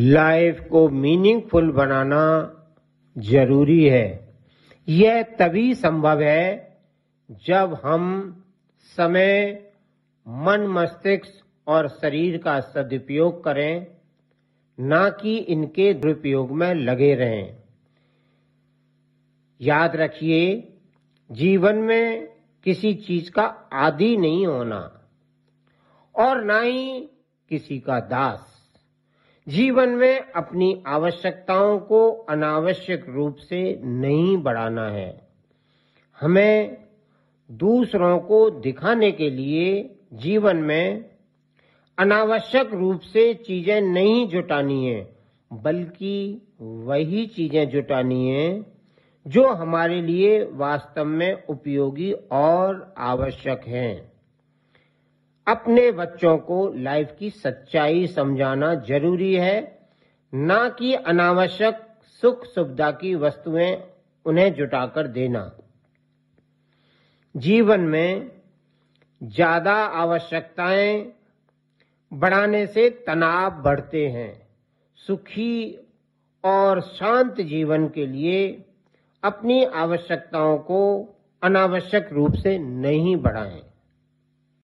Life को meaningful बनाना ज़रूरी है। यह तभी संभव है जब हम समय, मन मस्तिष्क और शरीर का सदुपयोग करें, ना कि इनके दुरुपयोग में लगे रहें। याद रखिए, जीवन में किसी चीज़ का आदि नहीं होना और ना ही किसी का दास। जीवन में अपनी आवश्यकताओं को अनावश्यक रूप से नहीं बढ़ाना है। हमें दूसरों को दिखाने के लिए जीवन में अनावश्यक रूप से चीज़ें नहीं जुटानी है, बल्कि वही चीज़ें जुटानी है, जो हमारे लिए वास्तव में उपयोगी और आवश्यक हैं। अपने बच्चों को लाइफ की सच्चाई समझाना ज़रूरी है, ना कि अनावश्यक सुख सुविधा की वस्तुएँ उन्हें जुटाकर देना। जीवन में ज़्यादा आवश्यकताएँ बढ़ाने से तनाव बढ़ते हैं। सुखी और शांत जीवन के लिए अपनी आवश्यकताओं को अनावश्यक रूप से नहीं बढ़ाएँ।